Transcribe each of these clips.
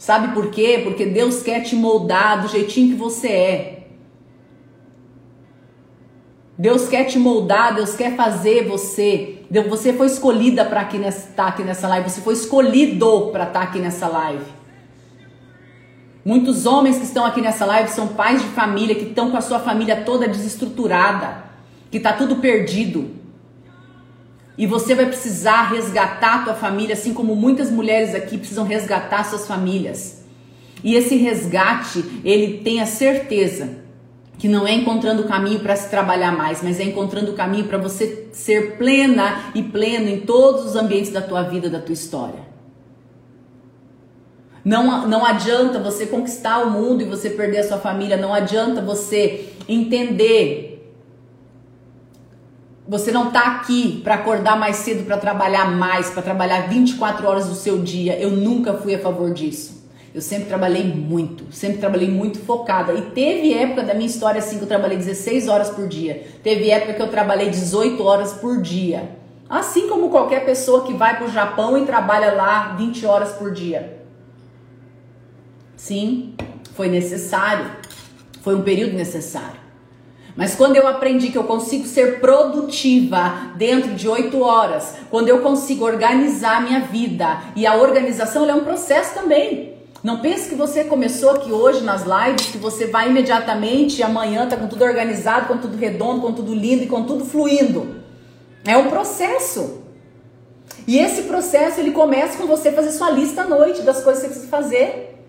Sabe por quê? Porque Deus quer te moldar do jeitinho que você é. Deus quer te moldar, Deus quer fazer você. Você foi escolhida para estar tá aqui nessa live, você foi escolhido para estar tá aqui nessa live. Muitos homens que estão aqui nessa live são pais de família que estão com a sua família toda desestruturada, que está tudo perdido. E você vai precisar resgatar a tua família, assim como muitas mulheres aqui precisam resgatar suas famílias. E esse resgate, ele tem a certeza que não é encontrando o caminho para se trabalhar mais, mas é encontrando o caminho para você ser plena e pleno em todos os ambientes da tua vida, da tua história. Não, não adianta você conquistar o mundo e você perder a sua família, não adianta você entender. Você não está aqui para acordar mais cedo, para trabalhar mais, para trabalhar 24 horas do seu dia. Eu nunca fui a favor disso. Eu sempre trabalhei muito, sempre trabalhei muito focada. E teve época da minha história assim que eu trabalhei 16 horas por dia. Teve época que eu trabalhei 18 horas por dia. Assim como qualquer pessoa que vai para o Japão e trabalha lá 20 horas por dia. Sim, foi necessário. Foi um período necessário. Mas quando eu aprendi que eu consigo ser produtiva dentro de oito horas, quando eu consigo organizar a minha vida, e a organização é um processo também. Não pense que você começou aqui hoje nas lives, que você vai imediatamente amanhã tá com tudo organizado, com tudo redondo, com tudo lindo e com tudo fluindo. É um processo. E esse processo ele começa com você fazer sua lista à noite das coisas que você precisa fazer.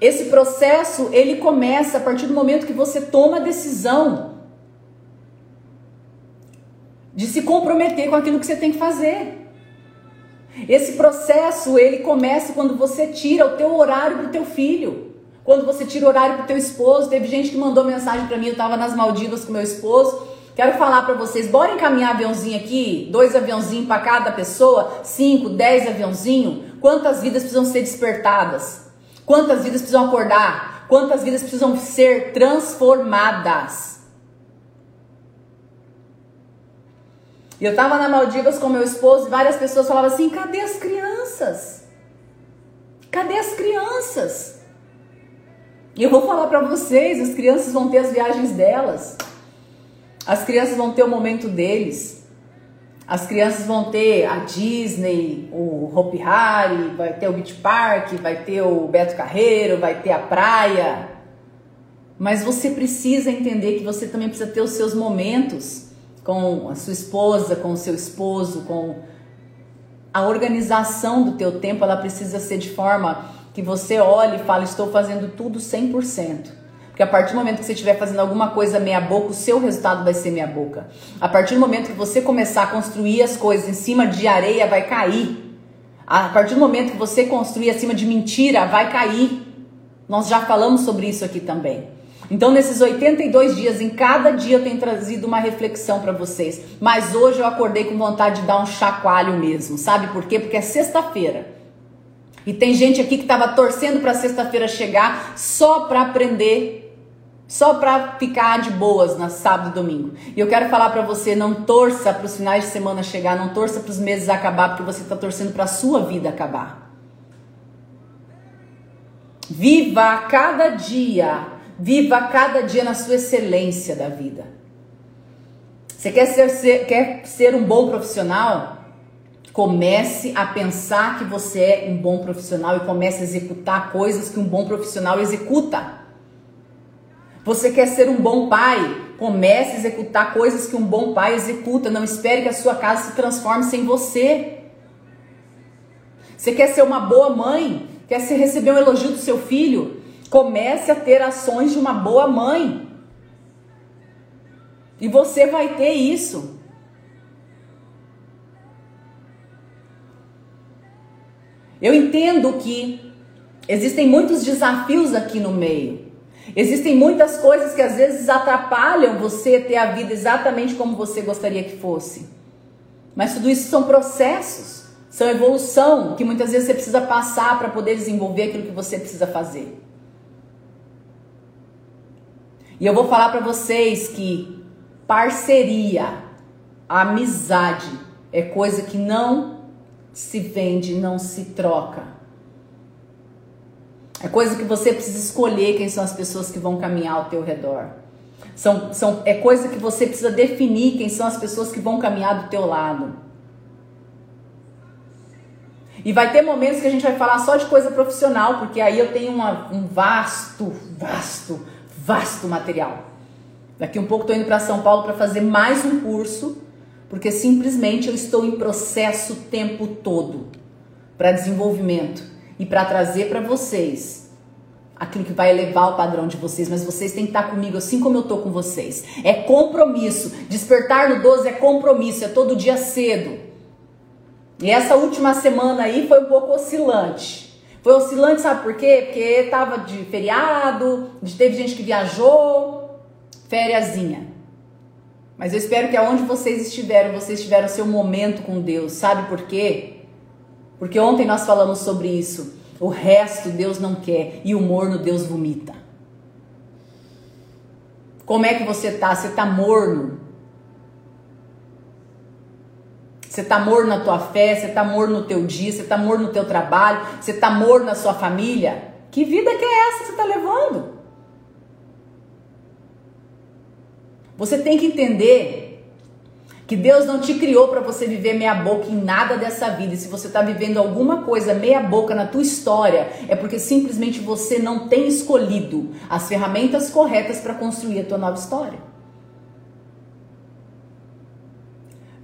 Esse processo ele começa a partir do momento que você toma a decisão de se comprometer com aquilo que você tem que fazer. Esse processo, ele começa quando você tira o teu horário pro teu filho. Quando você tira o horário pro teu esposo. Teve gente que mandou mensagem para mim, eu tava nas Maldivas com meu esposo. Quero falar para vocês, bora encaminhar aviãozinho aqui, dois aviãozinhos para cada pessoa, cinco, dez aviãozinho. Quantas vidas precisam ser despertadas? Quantas vidas precisam acordar? Quantas vidas precisam ser transformadas? E eu tava na Maldivas com meu esposo e várias pessoas falavam assim: cadê as crianças? Cadê as crianças? E eu vou falar para vocês: as crianças vão ter as viagens delas, as crianças vão ter o momento deles, as crianças vão ter a Disney, o Hopi Hari, vai ter o Beach Park, vai ter o Beto Carreiro, vai ter a praia. Mas você precisa entender que você também precisa ter os seus momentos com a sua esposa, com o seu esposo, com a organização do teu tempo, ela precisa ser de forma que você olhe e fale, estou fazendo tudo 100%. Porque a partir do momento que você estiver fazendo alguma coisa meia boca, o seu resultado vai ser meia boca. A partir do momento que você começar a construir as coisas em cima de areia, vai cair. A partir do momento que você construir acima de mentira, vai cair. Nós já falamos sobre isso aqui também. Então, nesses 82 dias, em cada dia eu tenho trazido uma reflexão para vocês. Mas hoje eu acordei com vontade de dar um chacoalho mesmo. Sabe por quê? Porque é sexta-feira. E tem gente aqui que estava torcendo para sexta-feira chegar só para aprender, só para ficar de boas na sábado e domingo. E eu quero falar para você, não torça para os finais de semana chegar, não torça para os meses acabar, porque você está torcendo para a sua vida acabar. Viva cada dia Viva cada dia na sua excelência da vida. Você quer ser, ser, quer ser um bom profissional? Comece a pensar que você é um bom profissional e comece a executar coisas que um bom profissional executa. Você quer ser um bom pai? Comece a executar coisas que um bom pai executa. Não espere que a sua casa se transforme sem você. Você quer ser uma boa mãe? Quer receber um elogio do seu filho? Comece a ter ações de uma boa mãe. E você vai ter isso. Eu entendo que existem muitos desafios aqui no meio. Existem muitas coisas que às vezes atrapalham você ter a vida exatamente como você gostaria que fosse. Mas tudo isso são processos, são evolução que muitas vezes você precisa passar para poder desenvolver aquilo que você precisa fazer. E eu vou falar para vocês que parceria, amizade é coisa que não se vende, não se troca. É coisa que você precisa escolher quem são as pessoas que vão caminhar ao teu redor. São, são, é coisa que você precisa definir quem são as pessoas que vão caminhar do teu lado. E vai ter momentos que a gente vai falar só de coisa profissional, porque aí eu tenho uma, um vasto, vasto, vasto material. Daqui um pouco estou indo para São Paulo para fazer mais um curso, porque simplesmente eu estou em processo o tempo todo para desenvolvimento e para trazer para vocês aquilo que vai elevar o padrão de vocês, mas vocês têm que estar comigo assim como eu tô com vocês. É compromisso. Despertar no 12 é compromisso, é todo dia cedo. E essa última semana aí foi um pouco oscilante. Foi oscilante, sabe por quê? Porque tava de feriado, teve gente que viajou, fériasinha. Mas eu espero que aonde vocês estiveram, vocês tiveram seu momento com Deus. Sabe por quê? Porque ontem nós falamos sobre isso. O resto Deus não quer e o morno Deus vomita. Como é que você tá? Você tá morno? Você tá morno na tua fé, você tá morno no teu dia, você tá morno no teu trabalho, você tá morno na sua família? Que vida que é essa que você tá levando? Você tem que entender que Deus não te criou para você viver meia boca em nada dessa vida. E se você está vivendo alguma coisa meia boca na tua história, é porque simplesmente você não tem escolhido as ferramentas corretas para construir a tua nova história.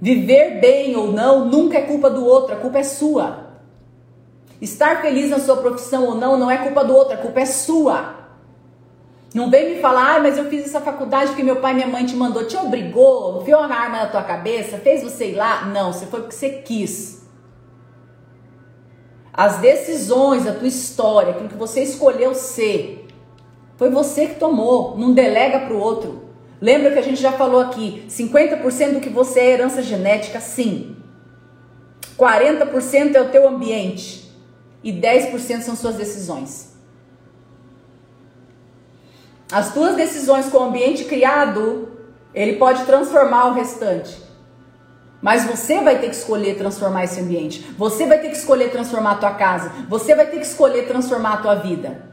Viver bem ou não nunca é culpa do outro, a culpa é sua. Estar feliz na sua profissão ou não não é culpa do outro, a culpa é sua. Não vem me falar, ah, mas eu fiz essa faculdade porque meu pai e minha mãe te mandou, te obrigou, enfiou uma arma na tua cabeça, fez você ir lá. Não, você foi porque você quis. As decisões da tua história, aquilo que você escolheu ser, foi você que tomou, não delega para o outro. Lembra que a gente já falou aqui, 50% do que você é herança genética, sim. 40% é o teu ambiente e 10% são suas decisões. As tuas decisões com o ambiente criado, ele pode transformar o restante. Mas você vai ter que escolher transformar esse ambiente. Você vai ter que escolher transformar a tua casa. Você vai ter que escolher transformar a tua vida.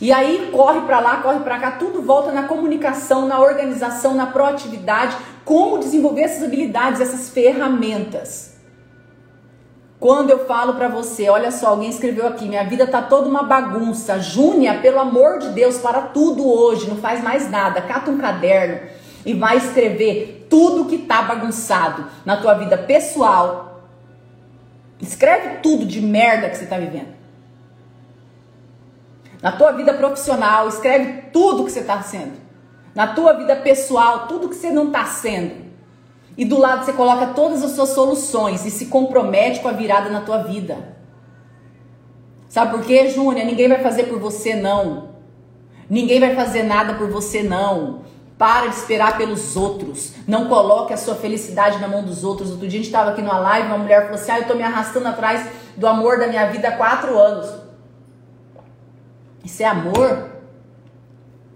E aí corre para lá, corre para cá, tudo volta na comunicação, na organização, na proatividade, como desenvolver essas habilidades, essas ferramentas. Quando eu falo para você, olha só, alguém escreveu aqui, minha vida tá toda uma bagunça. Júnia, pelo amor de Deus, para tudo hoje, não faz mais nada. Cata um caderno e vai escrever tudo que tá bagunçado na tua vida pessoal. Escreve tudo de merda que você tá vivendo. Na tua vida profissional, escreve tudo que você tá sendo. Na tua vida pessoal, tudo que você não tá sendo. E do lado você coloca todas as suas soluções e se compromete com a virada na tua vida. Sabe por quê, Júnia? Ninguém vai fazer por você, não. Ninguém vai fazer nada por você, não. Para de esperar pelos outros. Não coloque a sua felicidade na mão dos outros. Outro dia a gente estava aqui numa live, uma mulher falou assim: Ah, eu estou me arrastando atrás do amor da minha vida há quatro anos. Isso é amor?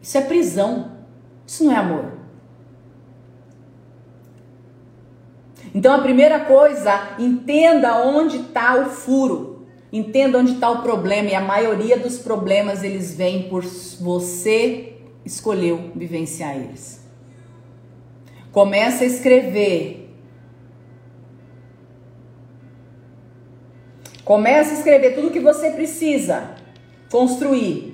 Isso é prisão. Isso não é amor. Então a primeira coisa, entenda onde está o furo. Entenda onde está o problema e a maioria dos problemas eles vêm por você escolheu vivenciar eles. Começa a escrever. Começa a escrever tudo que você precisa construir.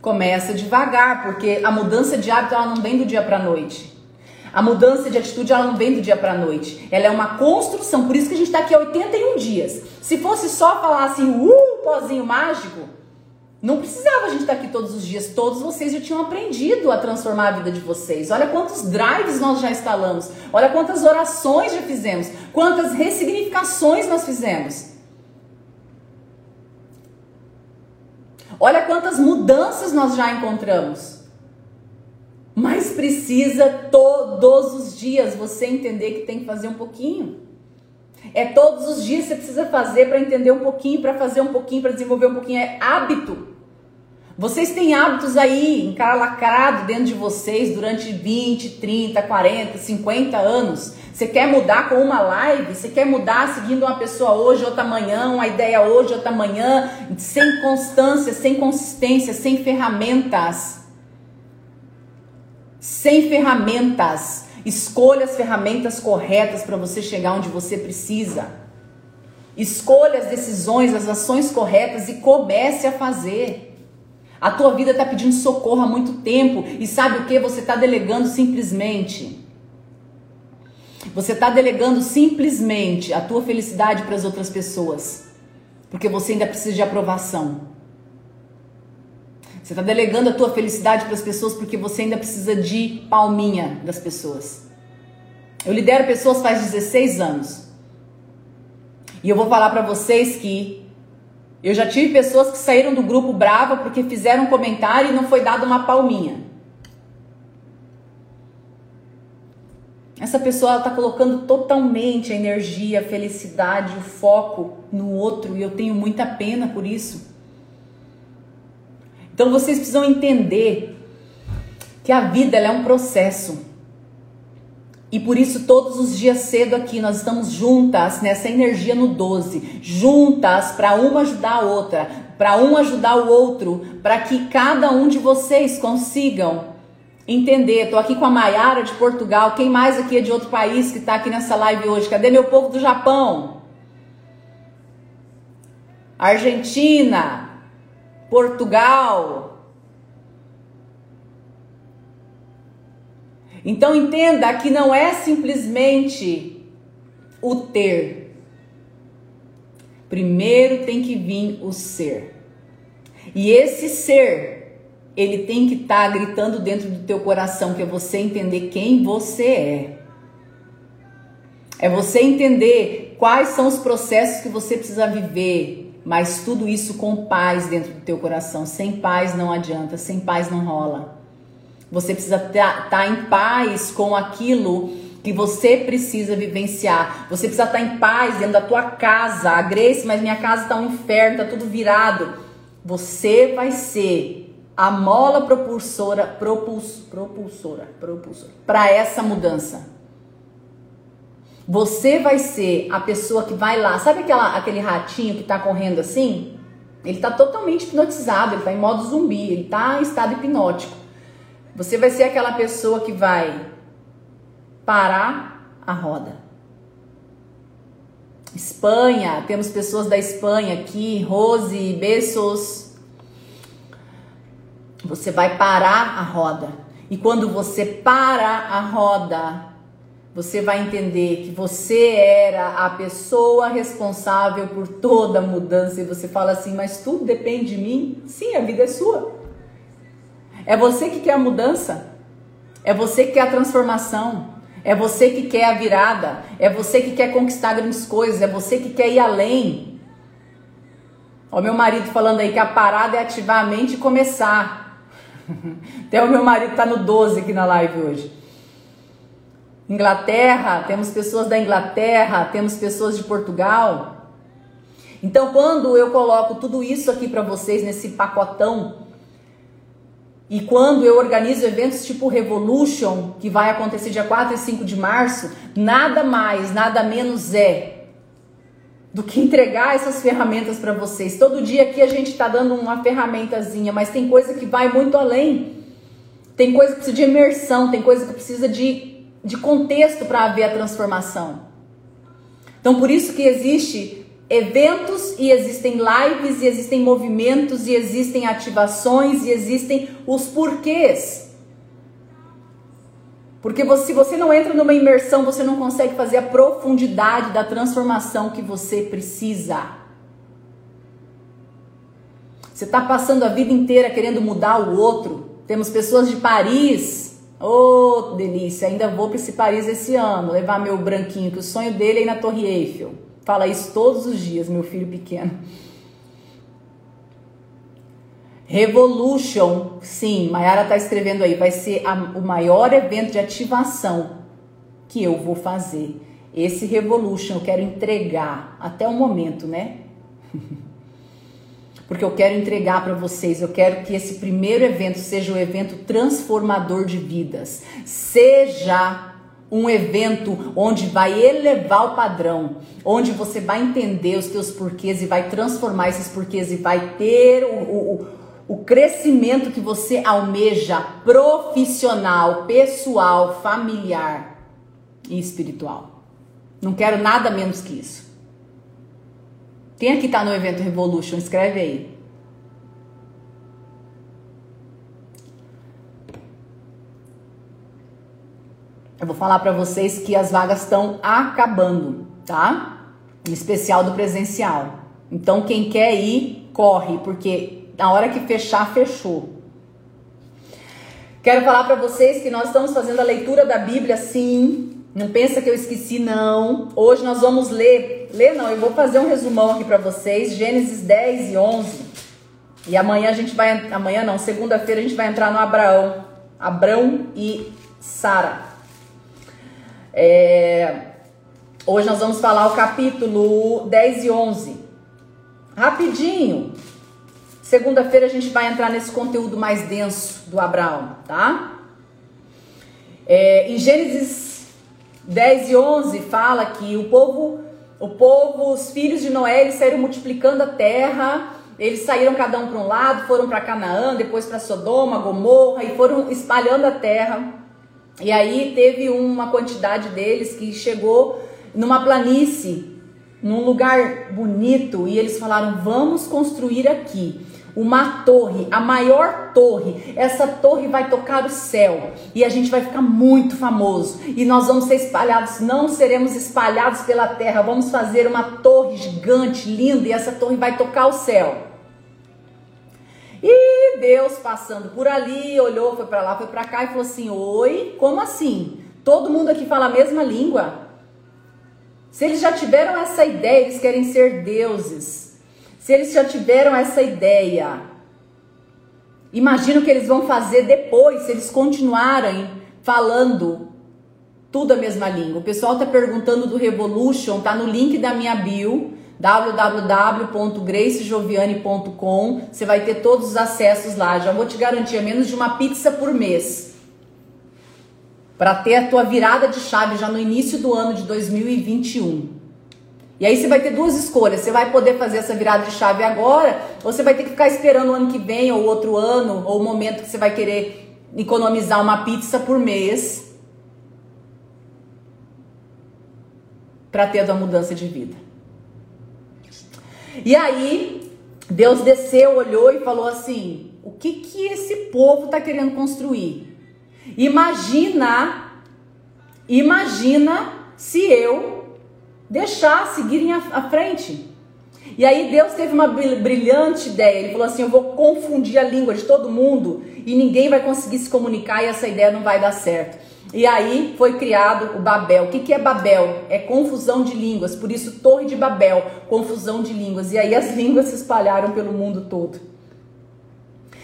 Começa devagar, porque a mudança de hábito ela não vem do dia para noite. A mudança de atitude ela não vem do dia para noite. Ela é uma construção. Por isso que a gente está aqui há 81 dias. Se fosse só falar assim, uh, pozinho mágico, não precisava a gente estar tá aqui todos os dias. Todos vocês já tinham aprendido a transformar a vida de vocês. Olha quantos drives nós já instalamos. Olha quantas orações já fizemos. Quantas ressignificações nós fizemos. Olha quantas mudanças nós já encontramos. Mas precisa todos os dias você entender que tem que fazer um pouquinho. É todos os dias você precisa fazer para entender um pouquinho, para fazer um pouquinho, para desenvolver um pouquinho. É hábito. Vocês têm hábitos aí encaralacrado dentro de vocês durante 20, 30, 40, 50 anos. Você quer mudar com uma live? Você quer mudar seguindo uma pessoa hoje, outra amanhã, uma ideia hoje, outra amanhã, sem constância, sem consistência, sem ferramentas. Sem ferramentas. Escolha as ferramentas corretas para você chegar onde você precisa. Escolha as decisões, as ações corretas e comece a fazer. A tua vida está pedindo socorro há muito tempo e sabe o que? Você está delegando simplesmente. Você está delegando simplesmente a tua felicidade para as outras pessoas, porque você ainda precisa de aprovação. Você está delegando a tua felicidade para as pessoas porque você ainda precisa de palminha das pessoas. Eu lidero pessoas faz 16 anos. E eu vou falar para vocês que eu já tive pessoas que saíram do grupo brava porque fizeram um comentário e não foi dado uma palminha. Essa pessoa está colocando totalmente a energia, a felicidade, o foco no outro e eu tenho muita pena por isso. Então vocês precisam entender que a vida é um processo. E por isso, todos os dias cedo aqui, nós estamos juntas nessa energia no 12, juntas para uma ajudar a outra, para um ajudar o outro, para que cada um de vocês consigam entender. Estou aqui com a Maiara de Portugal. Quem mais aqui é de outro país que está aqui nessa live hoje? Cadê meu povo do Japão? Argentina, Portugal. Então entenda que não é simplesmente o ter. Primeiro tem que vir o ser. E esse ser ele tem que estar tá gritando dentro do teu coração, que é você entender quem você é. É você entender quais são os processos que você precisa viver, mas tudo isso com paz dentro do teu coração. Sem paz não adianta, sem paz não rola. Você precisa estar tá em paz com aquilo que você precisa vivenciar. Você precisa estar tá em paz dentro da tua casa. A Grace, mas minha casa está um inferno, está tudo virado. Você vai ser a mola propulsora, propuls, propulsora, propulsora para essa mudança. Você vai ser a pessoa que vai lá, sabe aquela, aquele ratinho que está correndo assim? Ele está totalmente hipnotizado, ele está em modo zumbi, ele está em estado hipnótico. Você vai ser aquela pessoa que vai parar a roda. Espanha, temos pessoas da Espanha aqui, Rose, Bessos, você vai parar a roda. E quando você para a roda, você vai entender que você era a pessoa responsável por toda a mudança. E você fala assim: Mas tudo depende de mim? Sim, a vida é sua. É você que quer a mudança. É você que quer a transformação. É você que quer a virada. É você que quer conquistar grandes coisas. É você que quer ir além. Ó, meu marido falando aí que a parada é ativar a mente e começar. Até o meu marido está no 12 aqui na live hoje. Inglaterra, temos pessoas da Inglaterra, temos pessoas de Portugal. Então, quando eu coloco tudo isso aqui para vocês nesse pacotão, e quando eu organizo eventos tipo Revolution, que vai acontecer dia 4 e 5 de março, nada mais, nada menos é do que entregar essas ferramentas para vocês. Todo dia aqui a gente está dando uma ferramentazinha, mas tem coisa que vai muito além. Tem coisa que precisa de imersão, tem coisa que precisa de, de contexto para haver a transformação. Então, por isso que existe eventos e existem lives e existem movimentos e existem ativações e existem os porquês. Porque você, se você não entra numa imersão, você não consegue fazer a profundidade da transformação que você precisa. Você está passando a vida inteira querendo mudar o outro. Temos pessoas de Paris. Ô, oh, delícia, ainda vou para esse Paris esse ano, levar meu branquinho, que o sonho dele é ir na Torre Eiffel. Fala isso todos os dias, meu filho pequeno. Revolution, sim, Mayara está escrevendo aí, vai ser a, o maior evento de ativação que eu vou fazer. Esse Revolution eu quero entregar até o momento, né? porque eu quero entregar para vocês, eu quero que esse primeiro evento seja um evento transformador de vidas. Seja um evento onde vai elevar o padrão, onde você vai entender os teus porquês e vai transformar esses porquês e vai ter o, o, o crescimento que você almeja profissional, pessoal, familiar e espiritual. Não quero nada menos que isso. Quem aqui tá no evento Revolution? Escreve aí. Eu vou falar para vocês que as vagas estão acabando, tá? Em especial do presencial. Então quem quer ir, corre, porque na hora que fechar, fechou. Quero falar para vocês que nós estamos fazendo a leitura da Bíblia, sim, não pensa que eu esqueci, não. Hoje nós vamos ler. Ler não, eu vou fazer um resumão aqui para vocês. Gênesis 10 e 11. E amanhã a gente vai. Amanhã não, segunda-feira a gente vai entrar no Abraão. Abrão e Sara. É, hoje nós vamos falar o capítulo 10 e 11. Rapidinho. Segunda-feira a gente vai entrar nesse conteúdo mais denso do Abraão, tá? É, em Gênesis 10 e 11 fala que o povo, o povo, os filhos de Noé, eles saíram multiplicando a terra. Eles saíram cada um para um lado, foram para Canaã, depois para Sodoma, Gomorra e foram espalhando a terra. E aí teve uma quantidade deles que chegou numa planície, num lugar bonito, e eles falaram: "Vamos construir aqui uma torre, a maior torre. Essa torre vai tocar o céu e a gente vai ficar muito famoso. E nós vamos ser espalhados, não seremos espalhados pela terra. Vamos fazer uma torre gigante, linda, e essa torre vai tocar o céu. E Deus passando por ali, olhou, foi para lá, foi para cá e falou assim: "Oi, como assim? Todo mundo aqui fala a mesma língua?" Se eles já tiveram essa ideia, eles querem ser deuses. Se eles já tiveram essa ideia, imagina o que eles vão fazer depois, se eles continuarem falando tudo a mesma língua. O pessoal está perguntando do Revolution, tá no link da minha bio www.gracejoviane.com. Você vai ter todos os acessos lá. Já vou te garantir, é menos de uma pizza por mês. Para ter a tua virada de chave já no início do ano de 2021. E aí você vai ter duas escolhas. Você vai poder fazer essa virada de chave agora, ou você vai ter que ficar esperando o ano que vem, ou outro ano, ou o momento que você vai querer economizar uma pizza por mês para ter a mudança de vida. E aí, Deus desceu, olhou e falou assim: o que que esse povo está querendo construir? Imagina, imagina se eu deixar seguirem à frente. E aí Deus teve uma brilhante ideia. Ele falou assim: Eu vou confundir a língua de todo mundo e ninguém vai conseguir se comunicar e essa ideia não vai dar certo. E aí foi criado o Babel. O que, que é Babel? É confusão de línguas. Por isso, Torre de Babel, confusão de línguas. E aí as línguas se espalharam pelo mundo todo.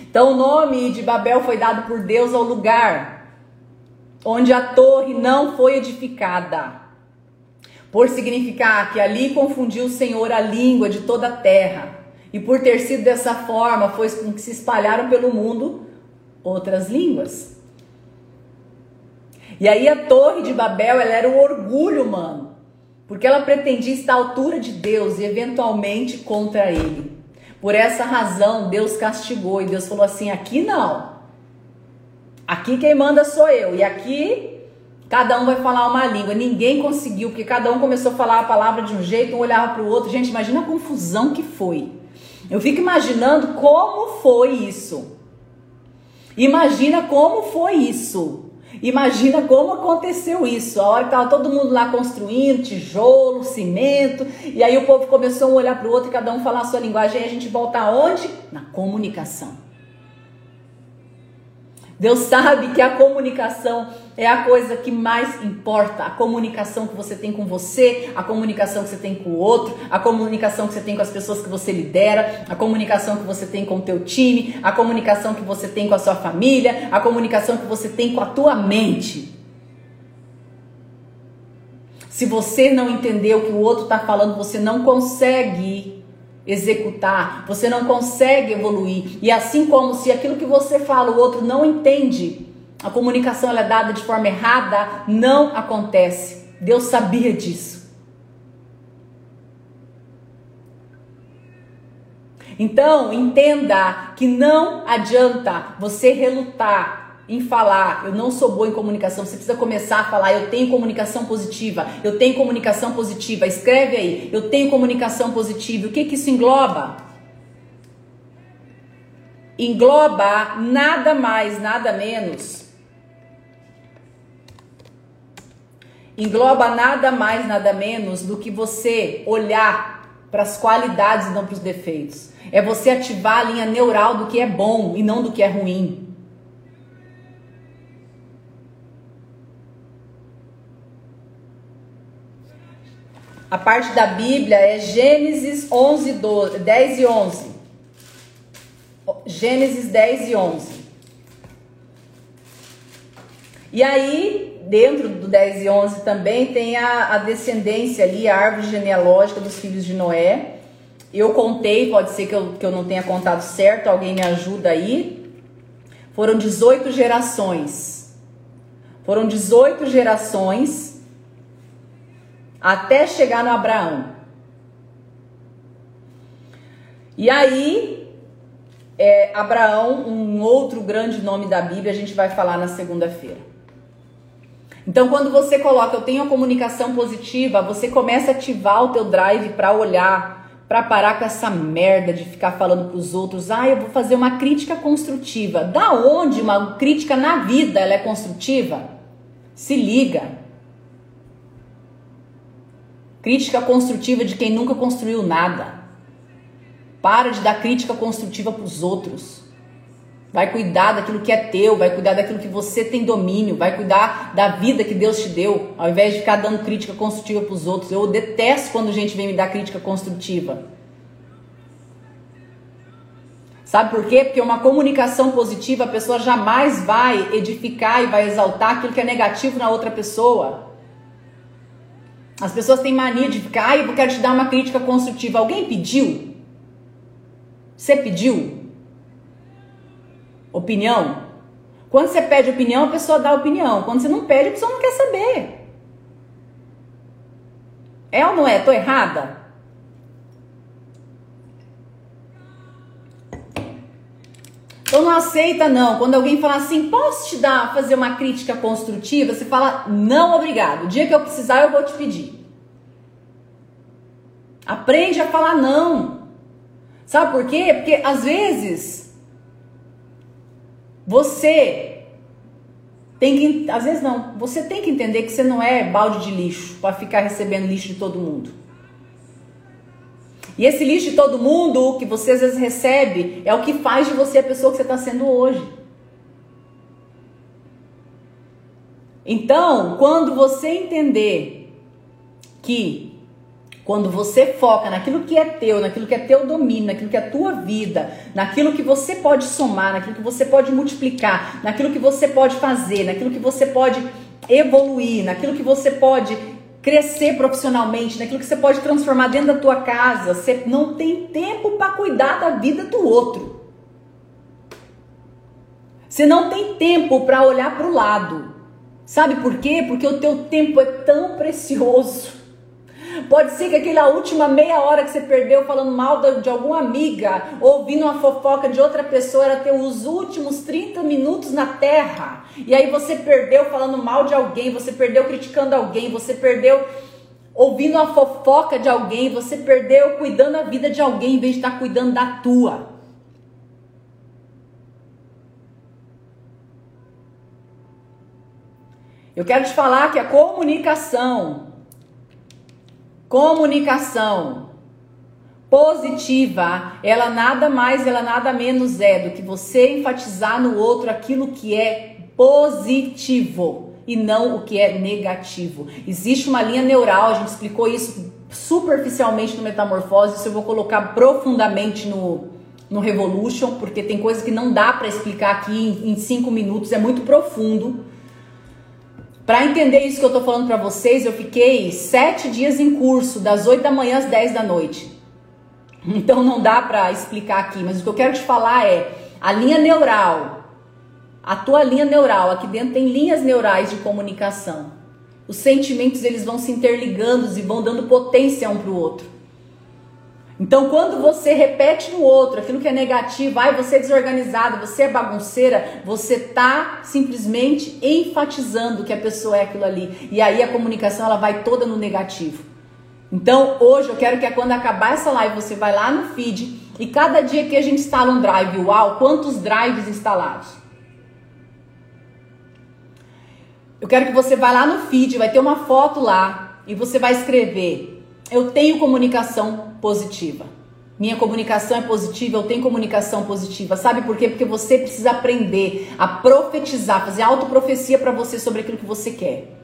Então o nome de Babel foi dado por Deus ao lugar onde a torre não foi edificada por significar que ali confundiu o Senhor a língua de toda a terra. E por ter sido dessa forma, foi com que se espalharam pelo mundo outras línguas. E aí a Torre de Babel, ela era o orgulho humano, porque ela pretendia estar à altura de Deus e eventualmente contra ele. Por essa razão, Deus castigou e Deus falou assim: aqui não. Aqui quem manda sou eu. E aqui Cada um vai falar uma língua. Ninguém conseguiu, porque cada um começou a falar a palavra de um jeito, um olhava para o outro. Gente, imagina a confusão que foi. Eu fico imaginando como foi isso. Imagina como foi isso. Imagina como aconteceu isso. A hora que estava todo mundo lá construindo, tijolo, cimento, e aí o povo começou a um olhar para o outro e cada um falar a sua linguagem, e a gente volta aonde? Na comunicação. Deus sabe que a comunicação é a coisa que mais importa. A comunicação que você tem com você, a comunicação que você tem com o outro, a comunicação que você tem com as pessoas que você lidera, a comunicação que você tem com o teu time, a comunicação que você tem com a sua família, a comunicação que você tem com a tua mente. Se você não entender o que o outro está falando, você não consegue executar, você não consegue evoluir. E assim como se aquilo que você fala o outro não entende, a comunicação é dada de forma errada, não acontece. Deus sabia disso. Então, entenda que não adianta você relutar em falar, eu não sou boa em comunicação, você precisa começar a falar, eu tenho comunicação positiva, eu tenho comunicação positiva, escreve aí, eu tenho comunicação positiva. O que que isso engloba? Engloba nada mais, nada menos. Engloba nada mais, nada menos do que você olhar para as qualidades e não para os defeitos. É você ativar a linha neural do que é bom e não do que é ruim. A parte da Bíblia é Gênesis 11, 12, 10 e 11. Gênesis 10 e 11. E aí, dentro do 10 e 11 também tem a, a descendência ali, a árvore genealógica dos filhos de Noé. Eu contei, pode ser que eu, que eu não tenha contado certo, alguém me ajuda aí. Foram 18 gerações. Foram 18 gerações até chegar no Abraão. E aí, é, Abraão, um outro grande nome da Bíblia, a gente vai falar na segunda-feira. Então, quando você coloca eu tenho a comunicação positiva, você começa a ativar o teu drive para olhar, para parar com essa merda de ficar falando para os outros, ah, eu vou fazer uma crítica construtiva. Da onde uma crítica na vida ela é construtiva? Se liga. Crítica construtiva de quem nunca construiu nada. Para de dar crítica construtiva para os outros. Vai cuidar daquilo que é teu, vai cuidar daquilo que você tem domínio, vai cuidar da vida que Deus te deu, ao invés de ficar dando crítica construtiva para os outros. Eu detesto quando gente vem me dar crítica construtiva. Sabe por quê? Porque uma comunicação positiva, a pessoa jamais vai edificar e vai exaltar aquilo que é negativo na outra pessoa. As pessoas têm mania de ficar, ai, eu quero te dar uma crítica construtiva. Alguém pediu? Você pediu? Opinião? Quando você pede opinião, a pessoa dá opinião. Quando você não pede, a pessoa não quer saber. É ou não é? Tô errada? Então não aceita não. Quando alguém fala assim, posso te dar, fazer uma crítica construtiva, você fala, não, obrigado. O dia que eu precisar, eu vou te pedir. Aprende a falar não. Sabe por quê? Porque às vezes você tem que, às vezes não, você tem que entender que você não é balde de lixo para ficar recebendo lixo de todo mundo. E esse lixo de todo mundo que você às vezes recebe é o que faz de você a pessoa que você está sendo hoje. Então, quando você entender que quando você foca naquilo que é teu, naquilo que é teu domínio, naquilo que é tua vida, naquilo que você pode somar, naquilo que você pode multiplicar, naquilo que você pode fazer, naquilo que você pode evoluir, naquilo que você pode crescer profissionalmente, naquilo que você pode transformar dentro da tua casa, você não tem tempo para cuidar da vida do outro. Você não tem tempo para olhar para o lado. Sabe por quê? Porque o teu tempo é tão precioso. Pode ser que aquela última meia hora que você perdeu falando mal de alguma amiga, ouvindo uma fofoca de outra pessoa, era ter os últimos 30 minutos na terra. E aí você perdeu falando mal de alguém, você perdeu criticando alguém, você perdeu ouvindo uma fofoca de alguém, você perdeu cuidando da vida de alguém em vez de estar cuidando da tua. Eu quero te falar que a comunicação Comunicação positiva, ela nada mais, ela nada menos é do que você enfatizar no outro aquilo que é positivo e não o que é negativo. Existe uma linha neural, a gente explicou isso superficialmente no Metamorfose, isso eu vou colocar profundamente no, no Revolution, porque tem coisas que não dá para explicar aqui em, em cinco minutos, é muito profundo. Para entender isso que eu estou falando para vocês, eu fiquei sete dias em curso, das 8 da manhã às 10 da noite. Então não dá para explicar aqui, mas o que eu quero te falar é a linha neural, a tua linha neural, aqui dentro tem linhas neurais de comunicação. Os sentimentos eles vão se interligando e vão dando potência um para o outro. Então, quando você repete no outro aquilo que é negativo, ai, você é desorganizado, você é bagunceira, você tá simplesmente enfatizando que a pessoa é aquilo ali. E aí a comunicação ela vai toda no negativo. Então, hoje eu quero que quando acabar essa live, você vai lá no feed e cada dia que a gente instala um drive, uau, quantos drives instalados? Eu quero que você vá lá no feed, vai ter uma foto lá e você vai escrever: Eu tenho comunicação positiva. Minha comunicação é positiva, eu tenho comunicação positiva. Sabe por quê? Porque você precisa aprender a profetizar, fazer autoprofecia para você sobre aquilo que você quer.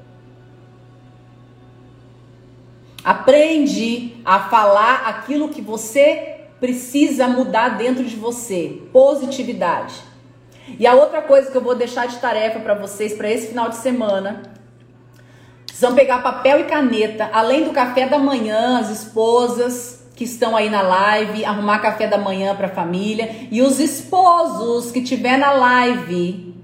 Aprende a falar aquilo que você precisa mudar dentro de você. Positividade. E a outra coisa que eu vou deixar de tarefa para vocês para esse final de semana vão pegar papel e caneta, além do café da manhã, as esposas, que estão aí na live, arrumar café da manhã para a família e os esposos que tiver na live.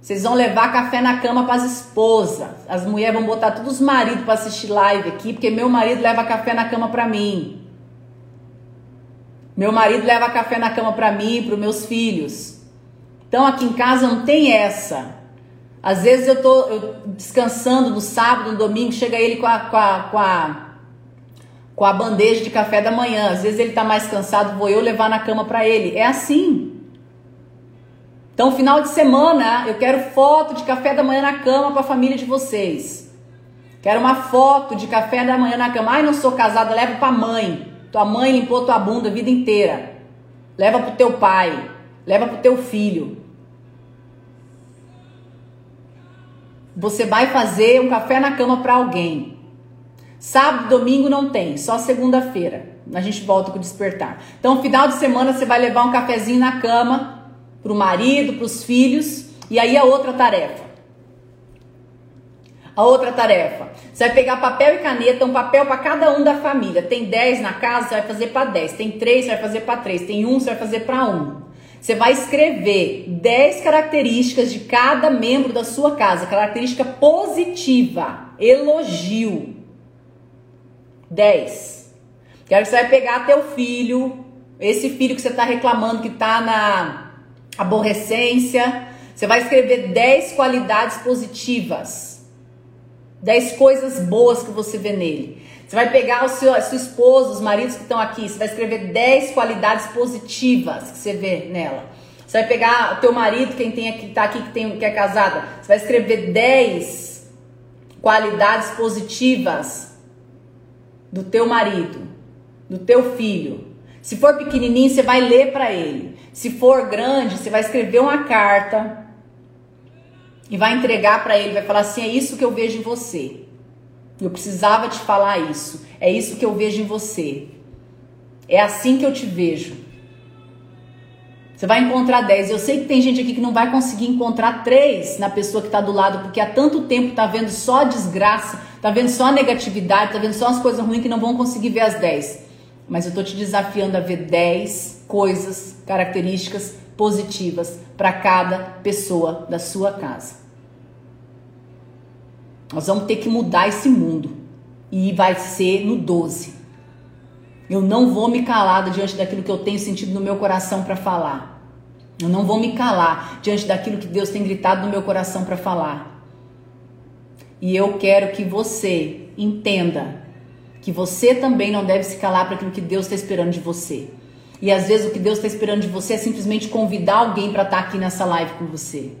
Vocês vão levar café na cama para as esposas. As mulheres vão botar todos os maridos para assistir live aqui, porque meu marido leva café na cama para mim. Meu marido leva café na cama para mim para os meus filhos. Então aqui em casa não tem essa. Às vezes eu tô eu, descansando no sábado, no domingo, chega ele com a, com a, com a com a bandeja de café da manhã. Às vezes ele está mais cansado, vou eu levar na cama para ele. É assim. Então, final de semana, eu quero foto de café da manhã na cama para a família de vocês. Quero uma foto de café da manhã na cama. Ai, não sou casada, leva para mãe. Tua mãe limpou tua bunda a vida inteira. Leva pro teu pai, leva pro teu filho. Você vai fazer um café na cama para alguém. Sábado, domingo não tem, só segunda-feira. A gente volta com o despertar. Então, final de semana você vai levar um cafezinho na cama pro marido, pros filhos, e aí a outra tarefa. A outra tarefa, você vai pegar papel e caneta, um papel para cada um da família. Tem 10 na casa, você vai fazer para 10. Tem 3, você vai fazer para 3. Tem 1, você vai fazer para 1. Você vai escrever 10 características de cada membro da sua casa, característica positiva, elogio. 10. Quero que você vai pegar teu filho, esse filho que você está reclamando que está na aborrecência. Você vai escrever 10 qualidades positivas. 10 coisas boas que você vê nele. Você vai pegar o seu, sua esposa, os maridos que estão aqui, você vai escrever 10 qualidades positivas que você vê nela. Você vai pegar o teu marido, quem tem aqui, tá aqui que, tem, que é casada, você vai escrever 10 qualidades positivas do teu marido, do teu filho. Se for pequenininho, você vai ler para ele. Se for grande, você vai escrever uma carta e vai entregar para ele, vai falar assim: "É isso que eu vejo em você. Eu precisava te falar isso. É isso que eu vejo em você. É assim que eu te vejo." Você vai encontrar 10. Eu sei que tem gente aqui que não vai conseguir encontrar três na pessoa que está do lado, porque há tanto tempo está vendo só desgraça, está vendo só negatividade, está vendo só as coisas ruins que não vão conseguir ver as 10. Mas eu estou te desafiando a ver 10 coisas, características positivas para cada pessoa da sua casa. Nós vamos ter que mudar esse mundo. E vai ser no 12. Eu não vou me calar diante daquilo que eu tenho sentido no meu coração para falar. Eu não vou me calar diante daquilo que Deus tem gritado no meu coração para falar. E eu quero que você entenda que você também não deve se calar para aquilo que Deus está esperando de você. E às vezes o que Deus está esperando de você é simplesmente convidar alguém para estar tá aqui nessa live com você.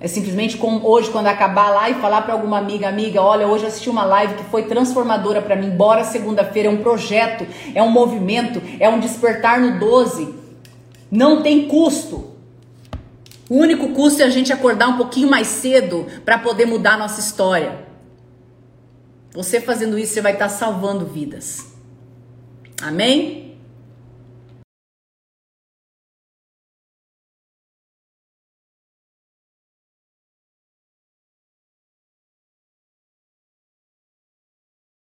É simplesmente como hoje, quando acabar lá e falar para alguma amiga, amiga, olha, hoje eu assisti uma live que foi transformadora para mim. Bora segunda-feira, é um projeto, é um movimento, é um despertar no 12. Não tem custo. O único custo é a gente acordar um pouquinho mais cedo para poder mudar a nossa história. Você fazendo isso, você vai estar tá salvando vidas. Amém?